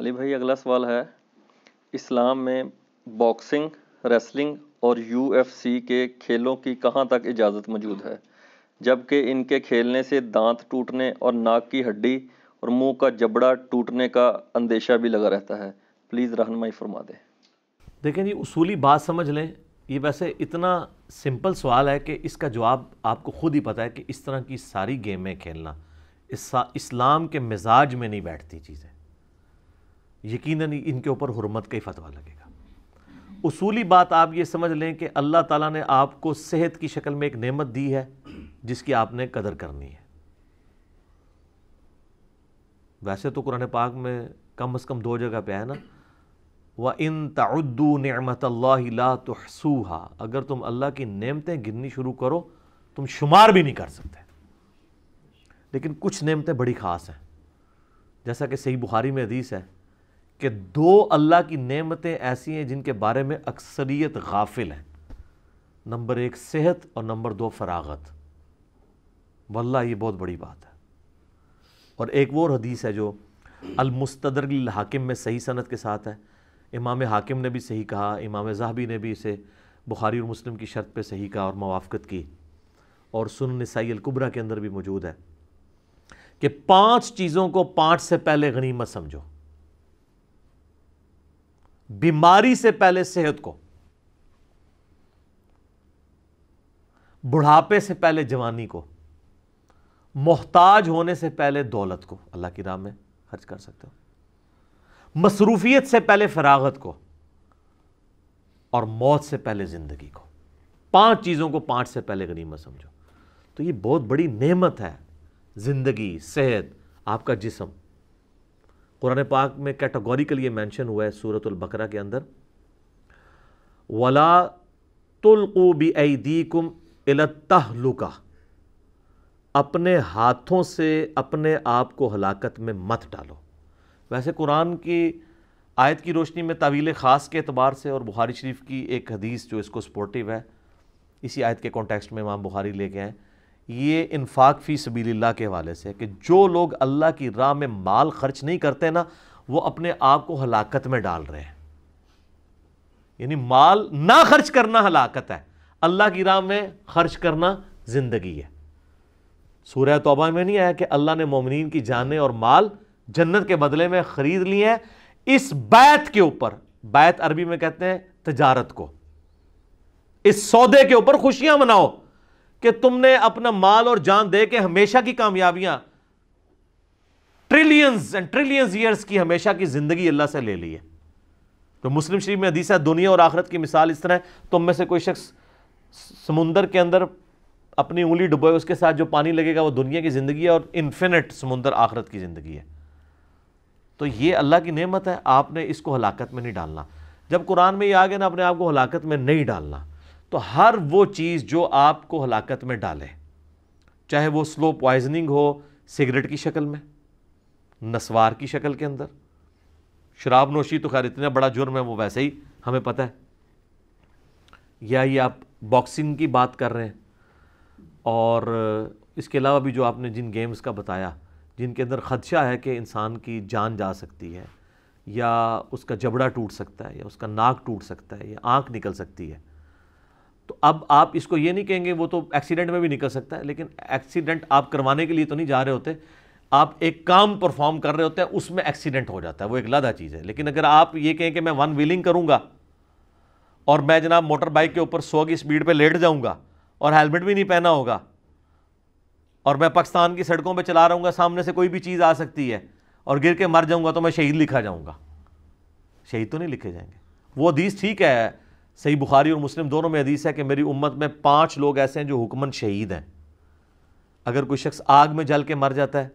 علی بھائی، اگلا سوال ہے۔ اسلام میں باکسنگ، ریسلنگ اور یو ایف سی کے کھیلوں کی کہاں تک اجازت موجود ہے؟ جبکہ ان کے کھیلنے سے دانت ٹوٹنے اور ناک کی ہڈی اور منہ کا جبڑا ٹوٹنے کا اندیشہ بھی لگا رہتا ہے۔ پلیز رہنمائی فرما دیں۔ دیکھیں جی اصولی بات سمجھ لیں، یہ ویسے اتنا سمپل سوال ہے کہ اس کا جواب آپ کو خود ہی پتہ ہے کہ اس طرح کی ساری گیمیں کھیلنا اسلام کے مزاج میں نہیں بیٹھتی چیزیں۔ یقیناً ان کے اوپر حرمت کا ہی فتویٰ لگے گا۔ اصولی بات آپ یہ سمجھ لیں کہ اللہ تعالیٰ نے آپ کو صحت کی شکل میں ایک نعمت دی ہے جس کی آپ نے قدر کرنی ہے۔ ویسے تو قرآن پاک میں کم از کم دو جگہ پہ ہے نا، وَإِن تَعُدُّوا نِعْمَةَ اللَّهِ لَا تُحْسُوهَا اگر تم اللہ کی نعمتیں گننی شروع کرو، تم شمار بھی نہیں کر سکتے۔ لیکن کچھ نعمتیں بڑی خاص ہیں۔ جیسا کہ صحیح بخاری میں حدیث ہے کہ دو اللہ کی نعمتیں ایسی ہیں جن کے بارے میں اکثریت غافل ہیں۔ نمبر ایک صحت اور نمبر دو فراغت۔ واللہ یہ بہت بڑی بات ہے۔ اور ایک وہ حدیث ہے جو المستدر الحاکم میں صحیح صنعت کے ساتھ ہے۔ امام حاکم نے بھی صحیح کہا، امام زہبی نے بھی اسے بخاری اور مسلم کی شرط پہ صحیح کہا اور موافقت کی۔ اور سن نسائی القبرہ کے اندر بھی موجود ہے کہ پانچ چیزوں کو پانچ سے پہلے غنیمت سمجھو۔ بیماری سے پہلے صحت کو، بڑھاپے سے پہلے جوانی کو، محتاج ہونے سے پہلے دولت کو۔ اللہ کی راہ میں خرچ کر سکتے ہو۔ مصروفیت سے پہلے فراغت کو اور موت سے پہلے زندگی کو۔ پانچ چیزوں کو پانچ سے پہلے غنیمت سمجھو۔ تو یہ بہت بڑی نعمت ہے۔ زندگی، صحت، آپ کا جسم۔ قرآن پاک میں کیٹاگوریکل یہ مینشن ہوا ہے سورت البقرہ کے اندر۔ ولا تلقو بی ایدیکم التہلکہ اپنے ہاتھوں سے اپنے آپ کو ہلاکت میں مت ڈالو۔ ویسے قرآن کی آیت کی روشنی میں طویل خاص کے اعتبار سے اور بخاری شریف کی ایک حدیث جو اس کو سپورٹیو ہے، اسی آیت کے کانٹیکسٹ میں امام بخاری لے کے آئیں یہ انفاق فی سبیل اللہ کے حوالے سے کہ جو لوگ اللہ کی راہ میں مال خرچ نہیں کرتے نا، وہ اپنے آپ کو ہلاکت میں ڈال رہے ہیں۔ یعنی مال نہ خرچ کرنا ہلاکت ہے، اللہ کی راہ میں خرچ کرنا زندگی ہے۔ سورہ توبہ میں نہیں آیا کہ اللہ نے مومنین کی جانیں اور مال جنت کے بدلے میں خرید لی ہیں؟ اس بیت کے اوپر، بیت عربی میں کہتے ہیں تجارت کو۔ اس سودے کے اوپر خوشیاں مناؤ۔ کہ تم نے اپنا مال اور جان دے کے ہمیشہ کی کامیابیاں ٹریلینز اینڈ ٹریلینز ایئرز کی ہمیشہ کی زندگی اللہ سے لے لی ہے۔ تو مسلم شریف میں حدیث ہے، دنیا اور آخرت کی مثال اس طرح ہے۔ تم میں سے کوئی شخص سمندر کے اندر اپنی انگلی ڈبوئے، اس کے ساتھ جو پانی لگے گا وہ دنیا کی زندگی ہے اور انفینٹ سمندر آخرت کی زندگی ہے۔ تو یہ اللہ کی نعمت ہے، آپ نے اس کو ہلاکت میں نہیں ڈالنا۔ جب قرآن میں یہ آگے نا، اپنے آپ کو ہلاکت میں نہیں ڈالنا۔ تو ہر وہ چیز جو آپ کو ہلاکت میں ڈالے، چاہے وہ سلو پوائزننگ ہو سگریٹ کی شکل میں، نسوار کی شکل کے اندر۔ شراب نوشی تو خیر اتنا بڑا جرم ہے، وہ ویسے ہی ہمیں پتہ ہے۔ یا یہ آپ باکسنگ کی بات کر رہے ہیں، اور اس کے علاوہ بھی جو آپ نے جن گیمز کا بتایا، جن کے اندر خدشہ ہے کہ انسان کی جان جا سکتی ہے، یا اس کا جبڑا ٹوٹ سکتا ہے، یا اس کا ناک ٹوٹ سکتا ہے، یا آنکھ نکل سکتی ہے تو اب آپ اس کو یہ نہیں کہیں گے وہ تو ایکسیڈنٹ میں بھی نکل سکتا ہے، لیکن ایکسیڈنٹ آپ کروانے کے لیے تو نہیں جا رہے ہوتے، آپ ایک کام پرفارم کر رہے ہوتے ہیں اس میں ایکسیڈنٹ ہو جاتا ہے، وہ ایک لادہ چیز ہے۔ لیکن اگر آپ یہ کہیں کہ میں ون ویلنگ کروں گا اور میں جناب موٹر بائک کے اوپر سو کی اسپیڈ پہ لیٹ جاؤں گا اور ہیلمٹ بھی نہیں پہنا ہوگا اور میں پاکستان کی سڑکوں پہ چلا رہا ہوں گا، سامنے سے کوئی بھی چیز آ سکتی ہے اور گر کے مر جاؤں گا تو میں شہید لکھا جاؤں گا۔ شہید تو نہیں لکھے جائیں گے۔ وہ حدیث ٹھیک ہے صحیح بخاری اور مسلم دونوں میں حدیث ہے کہ میری امت میں پانچ لوگ ایسے ہیں جو حکمن شہید ہیں۔ اگر کوئی شخص آگ میں جل کے مر جاتا ہے،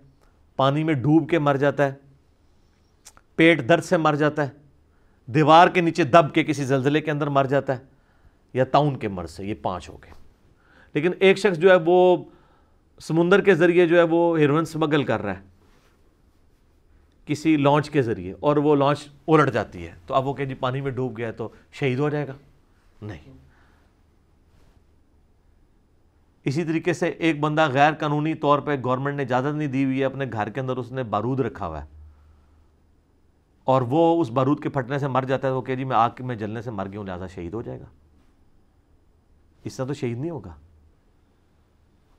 پانی میں ڈوب کے مر جاتا ہے، پیٹ درد سے مر جاتا ہے، دیوار کے نیچے دب کے کسی زلزلے کے اندر مر جاتا ہے یا تاؤن کے مرض سے، یہ پانچ ہو گئے۔ لیکن ایک شخص جو ہے وہ سمندر کے ذریعے جو ہے وہ ہیروئن سمگل کر رہا ہے، کسی لانچ کے ذریعے اور وہ لانچ الٹ جاتی ہے۔ تو اب وہ کہ جی پانی میں ڈوب گیا ہے تو شہید ہو جائے گا۔ نہیں۔ اسی طریقے سے ایک بندہ غیر قانونی طور پہ گورنمنٹ نے اجازت نہیں دی ہوئی ہے، اپنے گھر کے اندر اس نے بارود رکھا ہوا ہے۔ اور وہ اس بارود کے پھٹنے سے مر جاتا ہے، وہ کہ جی میں آگ، میں جلنے سے مر گیا ہوں، لہٰذا شہید ہو جائے گا۔ اس طرح تو شہید نہیں ہوگا۔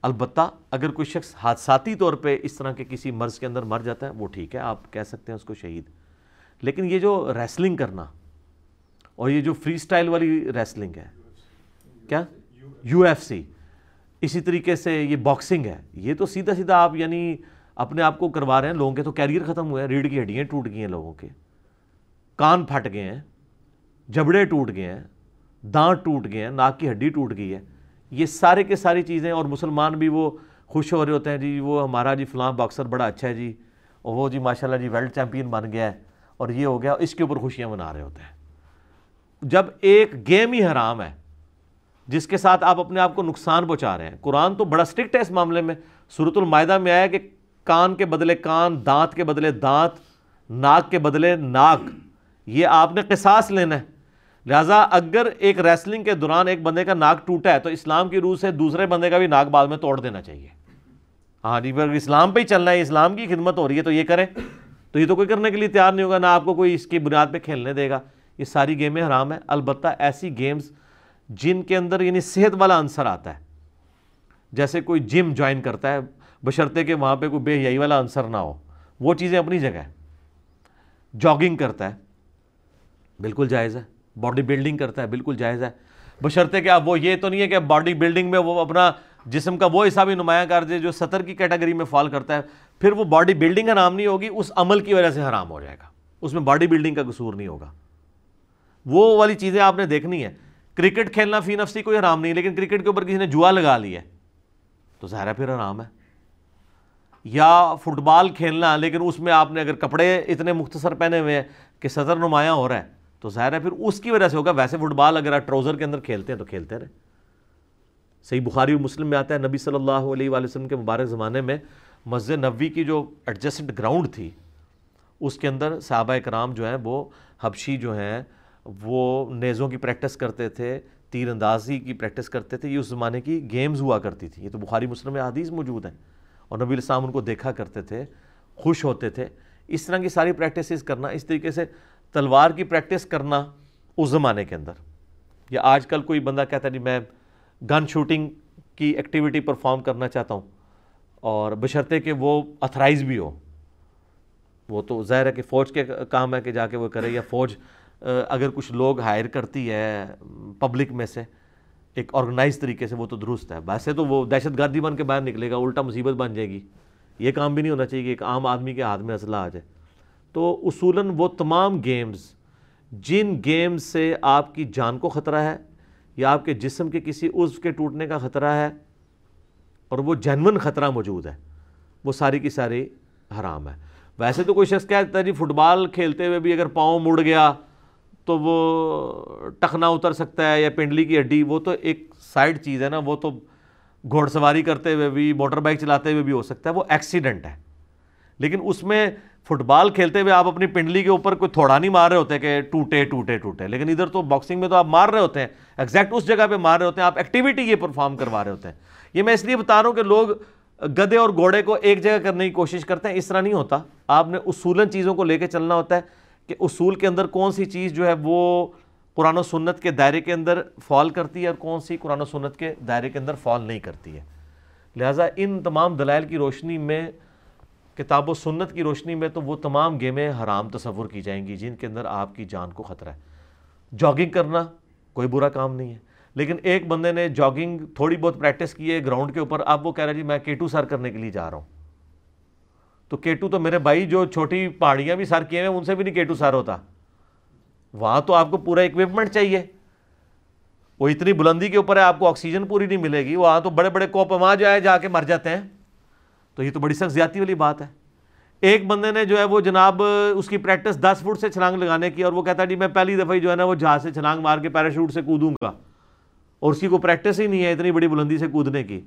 البتہ اگر کوئی شخص حادثاتی طور پہ اس طرح کے کسی مرض کے اندر مر جاتا ہے، وہ ٹھیک ہے، آپ کہہ سکتے ہیں اس کو شہید۔ لیکن یہ جو ریسلنگ کرنا اور یہ جو فری سٹائل والی ریسلنگ ہے، کیا؟ یو ایف سی اسی طریقے سے یہ باکسنگ ہے. یہ تو سیدھا سیدھا آپ یعنی اپنے آپ کو کروا رہے ہیں. لوگوں کے تو کیریئر ختم ہوئے ہیں. ریڑھ کی ہڈیاں ٹوٹ گئی ہیں لوگوں کے. کان پھٹ گئے ہیں. جبڑے ٹوٹ گئے ہیں. دانت ٹوٹ گئے ہیں. ناک کی ہڈی ٹوٹ گئی ہے. یہ سارے کے ساری چیزیں اور مسلمان بھی وہ خوش ہو رہے ہوتے ہیں. جی وہ ہمارا جی فلاں باکسر بڑا اچھا ہے جی. اور وہ جی ماشاء اللہ جی ورلڈ چیمپئن بن گیا ہے. اور یہ ہو گیا، اس کے اوپر خوشیاں منا رہے ہوتے ہیں. جب ایک گیم ہی حرام ہے، جس کے ساتھ آپ اپنے آپ کو نقصان پہنچا رہے ہیں۔ قرآن تو بڑا اسٹرکٹ ہے اس معاملے میں۔ صورت المائدہ میں آیا کہ کان کے بدلے کان، دانت کے بدلے دانت، ناک کے بدلے ناک۔ یہ آپ نے قصاص لینا ہے۔ لہٰذا اگر ایک ریسلنگ کے دوران ایک بندے کا ناک ٹوٹا ہے، تو اسلام کی روح سے دوسرے بندے کا بھی ناک بعد میں توڑ دینا چاہیے۔ ہاں جی اگر اسلام پہ ہی چلنا ہے، اسلام کی خدمت ہو رہی ہے تو یہ کریں۔ تو یہ تو کوئی کرنے کے لیے تیار نہیں ہوگا، نہ آپ کو کوئی اس کی بنیاد پہ کھیلنے دے گا۔ یہ ساری گیمیں حرام ہیں۔ البتہ ایسی گیمز جن کے اندر یعنی صحت والا عنصر آتا ہے۔ جیسے کوئی جم جوائن کرتا ہے، بشرطے کہ وہاں پہ کوئی بے حیائی والا عنصر نہ ہو۔ وہ چیزیں اپنی جگہ ہے جاگنگ کرتا ہے، بالکل جائز ہے۔ باڈی بلڈنگ کرتا ہے، بالکل جائز ہے۔ بشرطے کہ اب وہ یہ تو نہیں ہے کہ باڈی بلڈنگ میں وہ اپنا جسم کا وہ حصہ بھی نمایاں کر دے جو ستر کی کیٹیگری میں فال کرتا ہے۔ پھر وہ باڈی بلڈنگ حرام نہیں ہوگی، اس عمل کی وجہ سے حرام ہو جائے گا۔ اس میں باڈی بلڈنگ کا قصور نہیں ہوگا۔ وہ والی چیزیں آپ نے دیکھنی ہے کرکٹ کھیلنا فی نفسی کوئی حرام نہیں، لیکن کرکٹ کے اوپر کسی نے جوا لگا لی ہے، تو ظاہر ہے پھر حرام ہے۔ یا فٹ بال کھیلنا، لیکن اس میں آپ نے اگر کپڑے اتنے مختصر پہنے ہوئے ہیں کہ صدر نمایاں ہو رہا ہے، تو ظاہر ہے پھر اس کی وجہ سے ہوگا۔ ویسے فٹ بال اگر آپ ٹراؤزر کے اندر کھیلتے ہیں تو کھیلتے رہے۔ صحیح بخاری و مسلم میں آتا ہے، نبی صلی اللہ علیہ وآلہ وسلم کے مبارک زمانے میں مسجد نبوی کی جو ایڈجسٹڈ گراؤنڈ تھی، اس کے اندر صحابہ کرام جو ہیں، وہ حبشی جو ہیں وہ نیزوں کی پریکٹس کرتے تھے تیر اندازی کی پریکٹس کرتے تھے، یہ اس زمانے کی گیمز ہوا کرتی تھی یہ تو بخاری، مسلم میں حدیث موجود ہیں۔ اور نبی السلام ان کو دیکھا کرتے تھے، خوش ہوتے تھے۔ اس طرح کی ساری پریکٹسز کرنا، اس طریقے سے تلوار کی پریکٹس کرنا اس زمانے کے اندر۔ یا آج کل کوئی بندہ کہتا ہے میں گن شوٹنگ کی ایکٹیویٹی پرفارم کرنا چاہتا ہوں۔ اور بشرطے کہ وہ اتھرائز بھی ہو۔ وہ تو ظاہر ہے کہ فوج کے کام ہے کہ جا کے وہ کرے، یا فوج اگر کچھ لوگ ہائر کرتی ہے پبلک میں سے، ایک آرگنائز طریقے سے وہ تو درست ہے۔ ویسے تو وہ دہشت گردی بن کے باہر نکلے گا، الٹا مصیبت بن جائے گی۔ یہ کام بھی نہیں ہونا چاہیے کہ ایک عام آدمی کے ہاتھ میں اسلحہ آ جائے۔ تو اصولاً وہ تمام گیمز جن گیمز سے آپ کی جان کو خطرہ ہے یا آپ کے جسم کے کسی عضو کے ٹوٹنے کا خطرہ ہے، اور وہ جنون خطرہ موجود ہے، وہ ساری کی ساری حرام ہے۔ ویسے تو کوئی شخص کہتا ہے جی فٹ بال کھیلتے ہوئے بھی اگر پاؤں مڑ گیا تو وہ ٹخنا اتر سکتا ہے یا پنڈلی کی ہڈی، وہ تو ایک سائڈ چیز ہے نا، وہ تو گھوڑ سواری کرتے ہوئے بھی، موٹر بائک چلاتے ہوئے بھی ہو سکتا ہے، وہ ایکسیڈنٹ ہے۔ لیکن اس میں فٹ بال کھیلتے ہوئے آپ اپنی پنڈلی کے اوپر کوئی تھوڑا نہیں مار رہے ہوتے کہ ٹوٹے ٹوٹے ٹوٹے۔ لیکن ادھر تو باکسنگ میں تو آپ مار رہے ہوتے ہیں ایگزیکٹ اس جگہ پہ مار رہے ہوتے ہیں، آپ ایکٹیویٹی یہ پرفارم کروا رہے ہوتے ہیں۔ یہ میں اس لیے بتا رہا ہوں کہ لوگ گدے اور گھوڑے کو ایک جگہ کرنے کی کوشش کرتے ہیں، اس طرح نہیں ہوتا۔ آپ نے اصولاً چیزوں کو لے کے چلنا ہوتا ہے۔ کہ اصول کے اندر کون سی چیز جو ہے وہ قرآن و سنت کے دائرے کے اندر فال کرتی ہے اور کون سی قرآن و سنت کے دائرے کے اندر فال نہیں کرتی ہے۔ لہٰذا ان تمام دلائل کی روشنی میں، کتاب و سنت کی روشنی میں تو وہ تمام گیمیں حرام تصور کی جائیں گی جن کے اندر آپ کی جان کو خطرہ ہے۔ جاگنگ کرنا کوئی برا کام نہیں ہے۔ لیکن ایک بندے نے جاگنگ تھوڑی بہت پریکٹس کی ہے، گراؤنڈ کے اوپر اب وہ کہہ رہا جی میں کیٹو سر کرنے کے لیے جا رہا ہوں۔ تو کیٹو تو میرے بھائی جو چھوٹی پہاڑیاں بھی سر کیے ہیں، ان سے بھی نہیں کیٹو سر ہوتا۔ وہاں تو آپ کو پورا اکوپمنٹ چاہیے۔ وہ اتنی بلندی کے اوپر ہے، آپ کو آکسیجن پوری نہیں ملے گی۔ وہاں تو بڑے بڑے کوپ وہاں جائے جا کے مر جاتے ہیں۔ تو یہ تو بڑی سخت زیادتی والی بات ہے۔ ایک بندے نے جو ہے، وہ جناب، اس کی پریکٹس دس فٹ سے چھلانگ لگانے کی، اور وہ کہتا ہے جی میں پہلی دفعہ ہی جو ہے نا، وہ جہاز سے چھلانگ مار کے پیراشوٹ سے کودوں گا۔ اور اس کی کوئی پریکٹس ہی نہیں ہے اتنی بڑی بلندی سے کودنے کی۔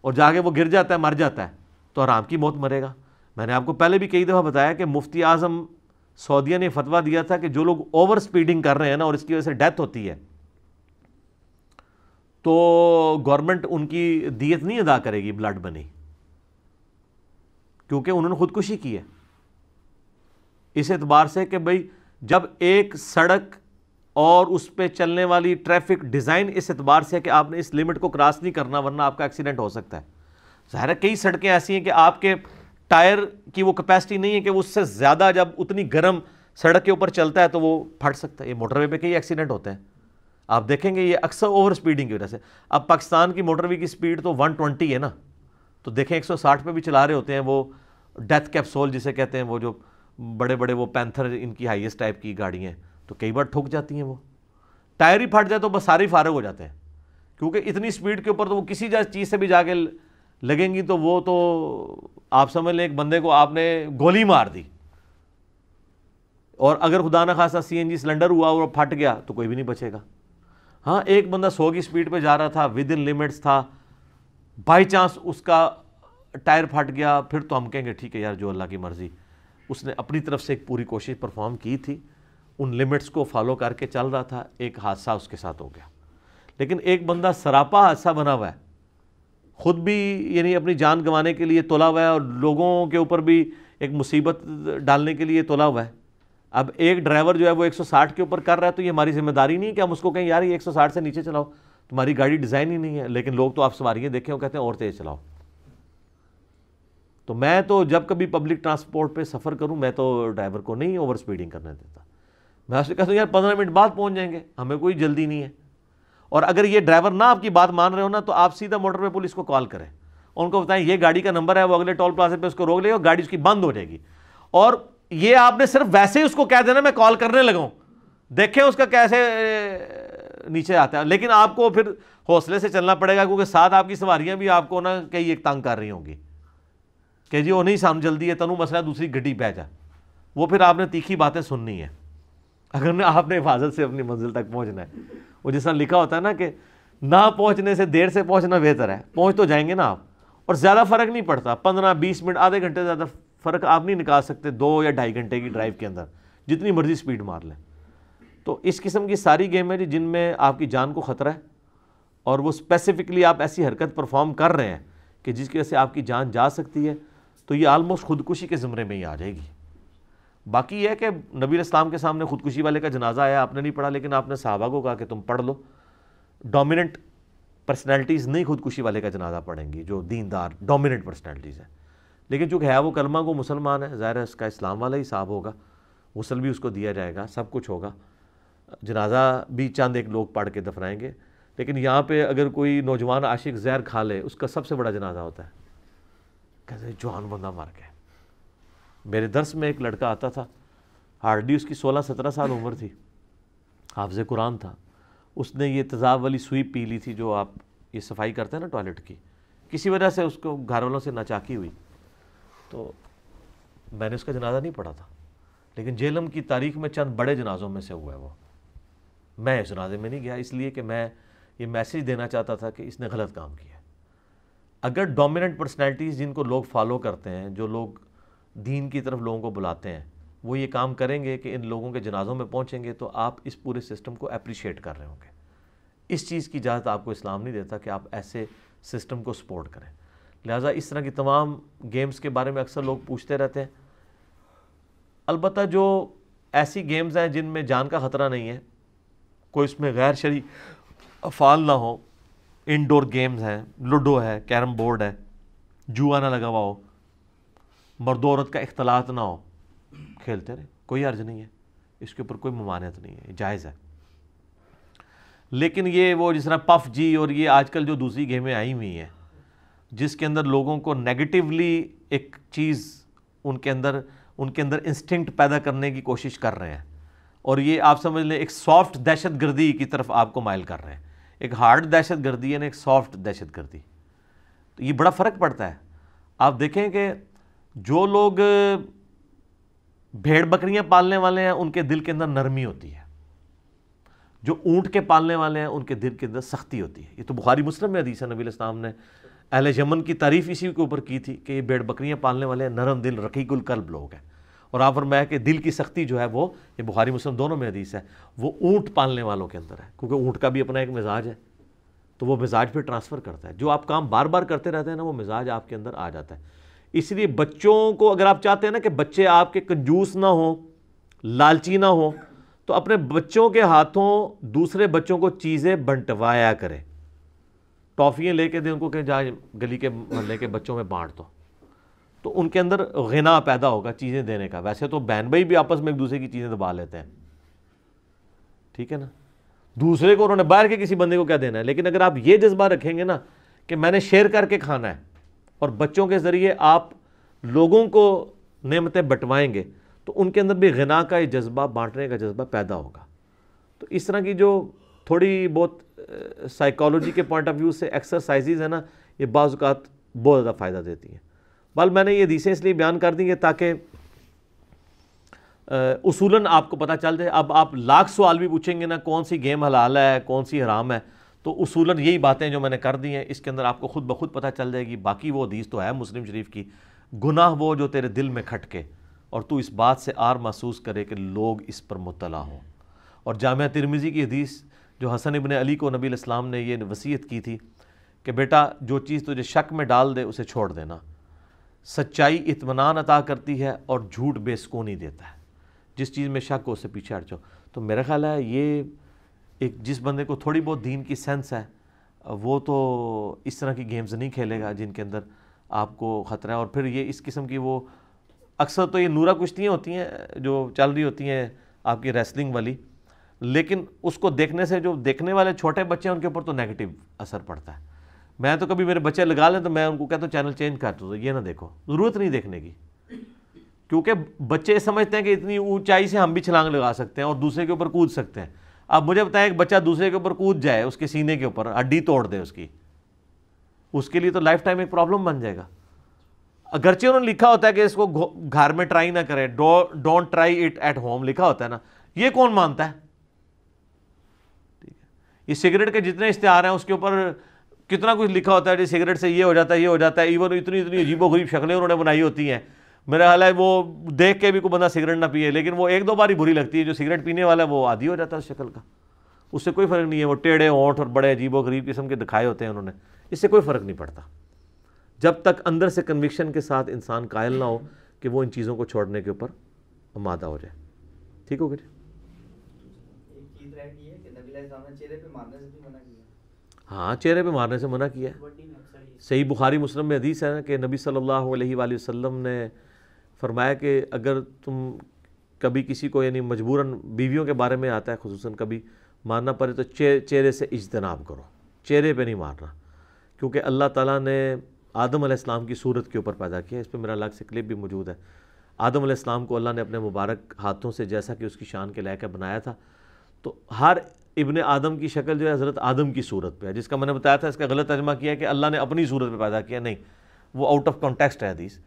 اور جا کے وہ گر جاتا ہے، مر جاتا ہے۔ تو آرام کی موت مرے گا۔ میں نے آپ کو پہلے بھی کئی دفعہ بتایا کہ مفتی اعظم سعودیہ نے فتویٰ دیا تھا کہ جو لوگ اوور سپیڈنگ کر رہے ہیں نا اور اس کی وجہ سے ڈیتھ ہوتی ہے، تو گورنمنٹ ان کی دیت نہیں ادا کرے گی بلڈ بنی کیونکہ انہوں نے خودکشی کی ہے۔ اس اعتبار سے کہ بھئی جب ایک سڑک اور اس پہ چلنے والی ٹریفک ڈیزائن اس اعتبار سے کہ آپ نے اس لمٹ کو کراس نہیں کرنا، ورنہ آپ کا ایکسیڈنٹ ہو سکتا ہے۔ ظاہر ہے، کئی سڑکیں ایسی ہیں کہ آپ کے ٹائر کی وہ کیپیسٹی نہیں ہے کہ اس سے زیادہ جب اتنی گرم سڑک کے اوپر چلتا ہے تو وہ پھٹ سکتا ہے۔ یہ موٹر وے پہ کئی ایکسیڈنٹ ہوتے ہیں۔ آپ دیکھیں گے یہ اکثر اوور سپیڈنگ کی وجہ سے۔ اب پاکستان کی موٹر وے کی سپیڈ تو ون ٹونٹی ہے نا۔ تو دیکھیں ایک سو ساٹھ پہ بھی چلا رہے ہوتے ہیں وہ ڈیتھ کیپسول جسے کہتے ہیں وہ جو بڑے بڑے وہ پینتھر ان کی ہائیسٹ ٹائپ کی گاڑیاں ہیں۔ تو کئی بار ٹھک جاتی ہیں وہ۔ ٹائر ہی پھٹ جائے تو بس سارے فارغ ہو جاتے ہیں۔ کیونکہ اتنی سپیڈ کے اوپر تو وہ کسی چیز سے بھی جا کے لگیں گی تو وہ تو آپ سمجھ لیں ایک بندے کو آپ نے گولی مار دی۔ اور اگر خدا نہ خاصا سی این جی سلنڈر ہوا اور پھٹ گیا تو کوئی بھی نہیں بچے گا۔ ہاں ایک بندہ سو کی سپیڈ پہ جا رہا تھا ود ان لمٹس تھا۔ بائی چانس اس کا ٹائر پھٹ گیا، پھر تو ہم کہیں گے ٹھیک ہے یار، جو اللہ کی مرضی۔ اس نے اپنی طرف سے ایک پوری کوشش پرفارم کی تھی۔ ان لمٹس کو فالو کر کے چل رہا تھا، ایک حادثہ اس کے ساتھ ہو گیا۔ لیکن ایک بندہ سراپا حادثہ بنا ہوا ہے۔ خود بھی یعنی اپنی جان گنوانے کے لیے تولا ہوا ہے اور لوگوں کے اوپر بھی ایک مصیبت ڈالنے کے لیے تولا ہوا ہے۔ اب ایک ڈرائیور جو ہے وہ ایک سو ساٹھ کے اوپر کر رہا ہے تو یہ ہماری ذمہ داری نہیں ہے کہ ہم اس کو کہیں یار یہ ایک سو ساٹھ سے نیچے چلاؤ۔ تمہاری گاڑی ڈیزائن ہی نہیں ہے، لیکن لوگ تو آپ سواریاں دیکھیں وہ کہتے ہیں اور تیز چلاؤ۔ تو میں تو جب کبھی پبلک ٹرانسپورٹ پہ سفر کروں، میں تو ڈرائیور کو نہیں اوور سپیڈنگ کرنے دیتا۔ میں اس سے کہتا ہوں، یار پندرہ منٹ بعد پہنچ جائیں گے، ہمیں کوئی جلدی نہیں ہے۔ اور اگر یہ ڈرائیور نہ آپ کی بات مان رہے ہو نا تو آپ سیدھا موٹر پہ پولیس کو کال کریں۔ ان کو بتائیں یہ گاڑی کا نمبر ہے، وہ اگلے ٹول پلازے پہ اس کو روک لے گا گاڑی اس کی بند ہو جائے گی۔ اور یہ آپ نے صرف ویسے ہی اس کو کہہ دینا، میں کال کرنے لگاؤں دیکھیں اس کا کیسے نیچے آتا ہے۔ لیکن آپ کو پھر حوصلے سے چلنا پڑے گا کیونکہ ساتھ آپ کی سواریاں بھی آپ کو نا کئی ایک تنگ کر رہی ہوں گی۔ کہ جی وہ نہیں، سام جلدی ہے، تنو مسئلہ دوسری گڈی پہ جا۔ وہ پھر آپ نے تیکھی باتیں سننی ہے اگر آپ نے حفاظت سے اپنی منزل تک پہنچنا ہے۔ وہ جس طرح لکھا ہوتا ہے نا کہ نہ پہنچنے سے دیر سے پہنچنا بہتر ہے، پہنچ تو جائیں گے نا آپ۔ اور زیادہ فرق نہیں پڑتا، پندرہ بیس منٹ، آدھے گھنٹے زیادہ فرق آپ نہیں نکال سکتے دو یا ڈھائی گھنٹے کی ڈرائیو کے اندر۔ جتنی مرضی سپیڈ مار لیں۔ تو اس قسم کی ساری گیم ہے جی، جن میں آپ کی جان کو خطرہ ہے۔ اور وہ اسپیسیفکلی آپ ایسی حرکت پرفارم کر رہے ہیں کہ جس کی وجہ سے آپ کی جان جا سکتی ہے۔ تو یہ آلموسٹ خودکشی کے زمرے میں ہی آ جائے گی۔ باقی یہ ہے کہ نبی اسلام کے سامنے خودکشی والے کا جنازہ آیا، آپ نے نہیں پڑھا، لیکن آپ نے صحابہ کو کہا کہ تم پڑھ لو۔ ڈومیننٹ پرسنالٹیز نہیں خودکشی والے کا جنازہ پڑھیں گی، جو دیندار ڈومیننٹ پرسنالٹیز ہیں۔ لیکن چونکہ ہے وہ کلمہ کو مسلمان ہے ظاہر ہے اس کا اسلام والا ہی صاحب ہوگا۔ غسل بھی اس کو دیا جائے گا، سب کچھ ہوگا۔ جنازہ بھی چند ایک لوگ پڑھ کے دفنائیں گے۔ لیکن یہاں پہ اگر کوئی نوجوان عاشق زہر کھا لے، اس کا سب سے بڑا جنازہ ہوتا ہے۔ کہتے جوان بندہ مر گیا۔ میرے درس میں ایک لڑکا آتا تھا، ہارڈی، اس کی سولہ سترہ سال عمر تھی۔ حافظ قرآن تھا۔ اس نے یہ تضاب والی سوئی پی لی تھی جو آپ یہ صفائی کرتے ہیں نا ٹوائلٹ کی۔ کسی وجہ سے اس کو گھر والوں سے ناچاکی ہوئی۔ تو میں نے اس کا جنازہ نہیں پڑھا تھا۔ لیکن جیلم کی تاریخ میں چند بڑے جنازوں میں سے ہوا ہے وہ۔ میں اس جنازے میں نہیں گیا، اس لیے کہ میں یہ میسیج دینا چاہتا تھا کہ اس نے غلط کام کیا اگر ڈومیننٹ پرسنالٹیز جن کو لوگ فالو کرتے ہیں، جو لوگ دین کی طرف لوگوں کو بلاتے ہیں۔ وہ یہ کام کریں گے کہ ان لوگوں کے جنازوں میں پہنچیں گے تو آپ اس پورے سسٹم کو اپریشیٹ کر رہے ہوں گے۔ اس چیز کی اجازت آپ کو اسلام نہیں دیتا کہ آپ ایسے سسٹم کو سپورٹ کریں۔ لہٰذا اس طرح کی تمام گیمز کے بارے میں اکثر لوگ پوچھتے رہتے ہیں۔ البتہ جو ایسی گیمز ہیں جن میں جان کا خطرہ نہیں ہے، کوئی اس میں غیر شرعی افعال نہ ہو، انڈور گیمز ہیں، لوڈو ہے، کیرم بورڈ ہے، جوا نہ لگا ہوا ہو مرد و عورت کا اختلاط نہ ہو۔ کھیلتے رہے، کوئی عرض نہیں ہے۔ اس کے اوپر کوئی ممانعت نہیں ہے، جائز ہے۔ لیکن یہ وہ جس طرح پف جی اور یہ آج کل جو دوسری گیمیں آئی ہوئی ہیں، جس کے اندر لوگوں کو نیگیٹیولی ایک چیز ان کے اندر، ان کے اندر انسٹنکٹ پیدا کرنے کی کوشش کر رہے ہیں۔ اور یہ آپ سمجھ لیں، ایک سافٹ دہشت گردی کی طرف آپ کو مائل کر رہے ہیں۔ ایک ہارڈ دہشت گردی ہے نا ایک سافٹ دہشت گردی۔ تو یہ بڑا فرق پڑتا ہے۔ آپ دیکھیں کہ جو لوگ بھیڑ بکریاں پالنے والے ہیں، ان کے دل کے اندر نرمی ہوتی ہے۔ جو اونٹ کے پالنے والے ہیں، ان کے دل کے اندر سختی ہوتی ہے۔ یہ تو بخاری مسلم میں حدیث ہے، نبی الاسلام نے اہل یمن کی تعریف اسی کے اوپر کی تھی کہ یہ بھیڑ بکریاں پالنے والے ہیں، نرم دل، رقیق القلب لوگ ہیں۔ اور آپ فرمایا کہ دل کی سختی جو ہے وہ، یہ بخاری مسلم دونوں میں حدیث ہے، وہ اونٹ پالنے والوں کے اندر ہے۔ کیونکہ اونٹ کا بھی اپنا ایک مزاج ہے، تو وہ مزاج پھر ٹرانسفر کرتا ہے۔ جو آپ کام بار بار کرتے رہتے ہیں نا، وہ مزاج آپ کے اندر آ جاتا ہے۔ اس لیے بچوں کو اگر آپ چاہتے ہیں نا کہ بچے آپ کے کنجوس نہ ہوں، لالچی نہ ہوں، تو اپنے بچوں کے ہاتھوں دوسرے بچوں کو چیزیں بنٹوایا کرے ٹافیاں لے کے دیں ان کو کہ جا گلی کے محلے کے بچوں میں بانٹ دو۔ تو ان کے اندر غنا پیدا ہوگا چیزیں دینے کا۔ ویسے تو بہن بھائی بھی آپس میں ایک دوسرے کی چیزیں دبا لیتے ہیں۔ ٹھیک ہے نا؟ دوسرے کو انہوں نے باہر کے کسی بندے کو کیا دینا ہے؟ لیکن اگر آپ یہ جذبہ رکھیں گے نا کہ میں نے شیئر کر کے کھانا ہے اور بچوں کے ذریعے آپ لوگوں کو نعمتیں بٹوائیں گے، تو ان کے اندر بھی غنا کا یہ جذبہ، بانٹنے کا جذبہ پیدا ہوگا۔ تو اس طرح کی جو تھوڑی بہت سائیکالوجی کے پوائنٹ آف ویو سے ایکسرسائزز ہیں نا، یہ بعض اوقات بہت زیادہ فائدہ دیتی ہیں۔ بل میں نے یہ حدیثیں اس لیے بیان کر دیں گے تاکہ اصولاً آپ کو پتہ چل جائے۔ اب آپ لاکھ سوال بھی پوچھیں گے نا، کون سی گیم حلال ہے، کون سی حرام ہے؟ تو اصولاً یہی باتیں جو میں نے کر دی ہیں، اس کے اندر آپ کو خود بخود پتہ چل جائے گی، باقی وہ حدیث تو ہے مسلم شریف کی۔ گناہ وہ جو تیرے دل میں کھٹکے اور تو اس بات سے آر محسوس کرے کہ لوگ اس پر مطلع ہوں۔ اور جامعہ ترمیزی کی حدیث جو حسن ابن علی کو نبی الاسلام نے یہ وصیت کی تھی کہ بیٹا، جو چیز تجھے شک میں ڈال دے، اسے چھوڑ دینا۔ سچائی اطمینان عطا کرتی ہے اور جھوٹ بے سکونی دیتا ہے۔ جس چیز میں شک ہو، اسے پیچھے ہٹ جاؤ۔ تو میرا خیال ہے یہ ایک جس بندے کو تھوڑی بہت دین کی سینس ہے، وہ تو اس طرح کی گیمز نہیں کھیلے گا جن کے اندر آپ کو خطرہ ہے۔ اور پھر یہ اس قسم کی وہ اکثر تو یہ نورا کشتیاں ہوتی ہیں جو چل رہی ہوتی ہیں آپ کی ریسلنگ والی، لیکن اس کو دیکھنے سے جو دیکھنے والے چھوٹے بچے ہیں ان کے اوپر تو نیگیٹو اثر پڑتا ہے۔ میں تو کبھی میرے بچے لگا لیں تو میں ان کو کہتا ہوں چینل چینج کر دو یہ نہ دیکھو، ضرورت نہیں دیکھنے کی۔ کیونکہ بچے سمجھتے ہیں کہ اتنی اونچائی سے ہم بھی چھلانگ لگا سکتے ہیں اور دوسرے کے اوپر کود سکتے ہیں۔ اب مجھے بتائیں ایک بچہ دوسرے کے اوپر کود جائے، اس کے سینے کے اوپر، ہڈی توڑ دے اس کی، اس کے لیے تو لائف ٹائم ایک پرابلم بن جائے گا۔ اگرچہ انہوں نے لکھا ہوتا ہے کہ اس کو گھر میں ٹرائی نہ کرے don't try it at home لکھا ہوتا ہے نا، یہ کون مانتا ہے؟ ٹھیک ہے۔ یہ سگریٹ کے جتنے اشتہار ہیں، اس کے اوپر کتنا کچھ لکھا ہوتا ہے جی سگریٹ سے یہ ہو جاتا ہے، یہ ہو جاتا ہے ایون اتنی اتنی عجیب و غریب شکلیں انہوں نے بنائی ہوتی ہیں۔ میرا حال ہے وہ دیکھ کے بھی کوئی بندہ سگریٹ نہ پیے لیکن وہ ایک دو بار ہی بری لگتی ہے جو سگریٹ پینے والا ہے وہ عادی ہو جاتا ہے اس شکل کا۔ اس سے کوئی فرق نہیں ہے وہ ٹیڑھے ہونٹ اور بڑے عجیب و غریب قسم کے دکھائے ہوتے ہیں انہوں نے۔ اس سے کوئی فرق نہیں پڑتا۔ جب تک اندر سے کنوکشن کے ساتھ انسان قائل نہ ہو کہ وہ ان چیزوں کو چھوڑنے کے اوپر آمادہ ہو جائے۔ ٹھیک ہو گیا ہاں چہرے پہ مارنے سے منع کیا ہے۔ صحیح بخاری مسلم میں حدیث ہے کہ نبی صلی اللہ علیہ وآلہ وسلم نے فرمایا کہ اگر تم کبھی کسی کو یعنی مجبوراً بیویوں کے بارے میں آتا ہے، خصوصاً کبھی مارنا پڑے تو چہرے سے اجتناب کرو۔ چہرے پہ نہیں مارنا۔ کیونکہ اللہ تعالیٰ نے آدم علیہ السلام کی صورت کے اوپر پیدا کیا اس پہ میرا الگ سے کلپ بھی موجود ہے۔ آدم علیہ السلام کو اللہ نے اپنے مبارک ہاتھوں سے جیسا کہ اس کی شان کے لے کے بنایا تھا۔ تو ہر ابن آدم کی شکل جو ہے، حضرت آدم کی صورت پہ ہے۔ جس کا میں نے بتایا تھا، اس کا غلط ترجمہ کیا کہ اللہ نے اپنی صورت پہ پیدا کیا۔ نہیں، وہ آؤٹ آف کانٹیکسٹ ہے حدیث۔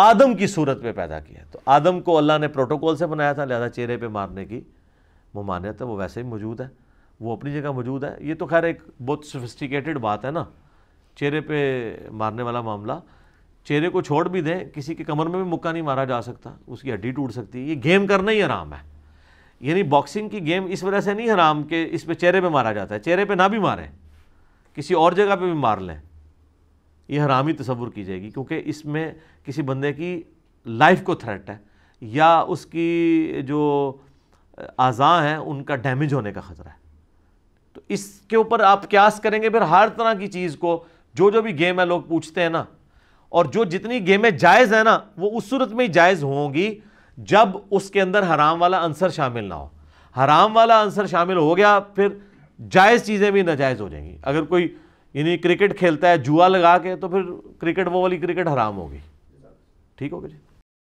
آدم کی صورت پہ پیدا کیا تو آدم کو اللہ نے پروٹوکول سے بنایا تھا، لہذا چہرے پہ مارنے کی ممانعت ہے، وہ ویسے ہی موجود ہے، وہ اپنی جگہ موجود ہے۔ یہ تو خیر ایک بہت سفسٹیکیٹڈ بات ہے نا۔ چہرے پہ مارنے والا معاملہ۔ چہرے کو چھوڑ بھی دیں، کسی کے کمر میں بھی مکہ نہیں مارا جا سکتا، اس کی ہڈی ٹوٹ سکتی ہے۔ یہ گیم کرنا ہی آرام ہے۔ یعنی باکسنگ کی گیم اس وجہ سے نہیں حرام کہ اس پہ چہرے پہ مارا جاتا ہے، چہرے پہ نہ بھی ماریں، کسی اور جگہ پہ بھی مار لیں۔ یہ حرامی تصور کی جائے گی کیونکہ اس میں کسی بندے کی لائف کو تھریٹ ہے یا اس کی جو اعضاء ہیں ان کا ڈیمیج ہونے کا خطرہ ہے۔ تو اس کے اوپر آپ کیاس کریں گے پھر ہر طرح کی چیز کو، جو جو بھی گیم ہے لوگ پوچھتے ہیں نا، اور جو جتنی گیمیں جائز ہیں نا، وہ اس صورت میں ہی جائز ہوں گی جب اس کے اندر حرام والا عنصر شامل نہ ہو۔ حرام والا عنصر شامل ہو گیا، پھر جائز چیزیں بھی ناجائز ہو جائیں گی۔ اگر کوئی یعنی کرکٹ کھیلتا ہے، جوا لگا کے تو پھر کرکٹ وہ والی کرکٹ حرام ہوگی۔ ٹھیک ہوگا جی؟